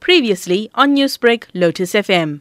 Previously on Newsbreak, Lotus FM.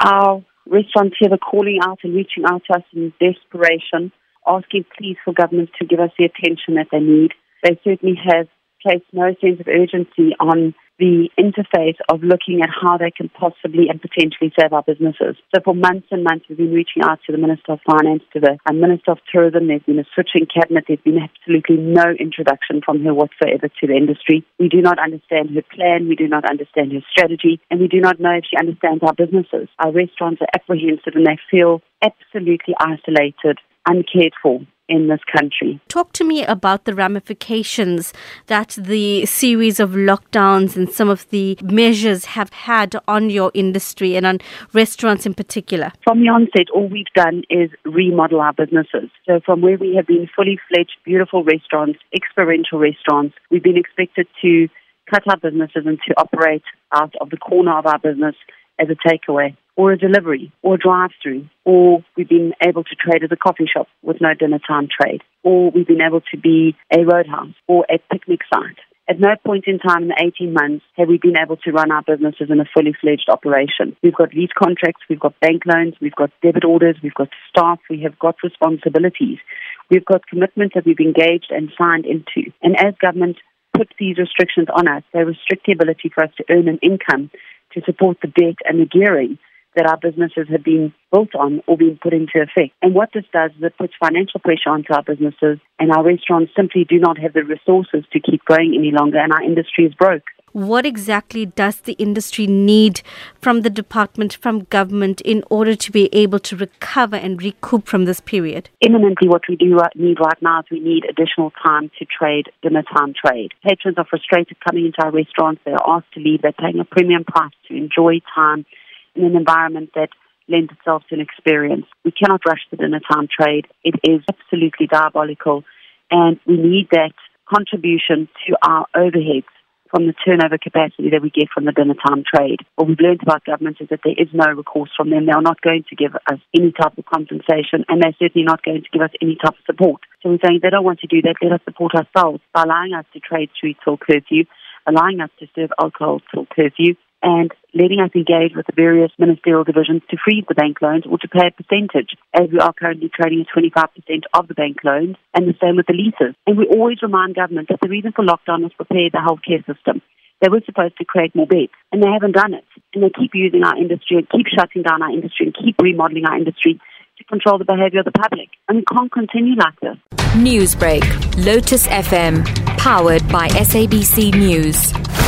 Our restaurants here are calling out and reaching out to us in desperation, asking please for government to give us the attention that they need. They certainly have placed no sense of urgency on the interface of looking at how they can possibly and potentially save our businesses. So for months and months, we've been reaching out to the Minister of Finance, to the uh, Minister of Tourism. There's been a switching cabinet. There's been absolutely no introduction from her whatsoever to the industry. We do not understand her plan. We do not understand her strategy. And we do not know if she understands our businesses. Our restaurants are apprehensive and they feel absolutely isolated, uncared for in this country. Talk to me about the ramifications that the series of lockdowns and some of the measures have had on your industry and on restaurants in particular. From the onset, all we've done is remodel our businesses. So, from where we have been fully fledged, beautiful restaurants, experiential restaurants, we've been expected to cut our businesses and to operate out of the corner of our business as a takeaway or a delivery or a drive through or we've been able to trade as a coffee shop with no dinner time trade or we've been able to be a roadhouse or a picnic site. At no point in time in the 18 months have we been able to run our businesses in a fully fledged operation. We've got lease contracts, we've got bank loans, we've got debit orders, we've got staff, we have got responsibilities. We've got commitments that we've engaged and signed into. And as government puts these restrictions on us, they restrict the ability for us to earn an income to support the debt and the gearing that our businesses have been built on or been put into effect. And what this does is it puts financial pressure onto our businesses, and our restaurants simply do not have the resources to keep going any longer, and our industry is broke. What exactly does the industry need from the department, from government, in order to be able to recover and recoup from this period? Imminently, what we do need right now is we need additional time to trade dinner time trade. Patrons are frustrated coming into our restaurants. They are asked to leave. They're paying a premium price to enjoy time in an environment that lends itself to an experience. We cannot rush the dinner time trade. It is absolutely diabolical, and we need that contribution to our overheads from the turnover capacity that we get from the dinner time trade. What we've learned about government is that there is no recourse from them. They are not going to give us any type of compensation, and they're certainly not going to give us any type of support. So we're saying they don't want to do that. Let us support ourselves by allowing us to trade through till curfew, allowing us to serve alcohol till curfew, and letting us engage with the various ministerial divisions to freeze the bank loans or to pay a percentage, as we are currently trading at 25% of the bank loans, and the same with the leases. And we always remind government that the reason for lockdown was to prepare the healthcare system. They were supposed to create more beds, and they haven't done it. And they keep using our industry and keep shutting down our industry and keep remodeling our industry to control the behavior of the public. And we can't continue like this. Newsbreak, Lotus FM, powered by SABC News.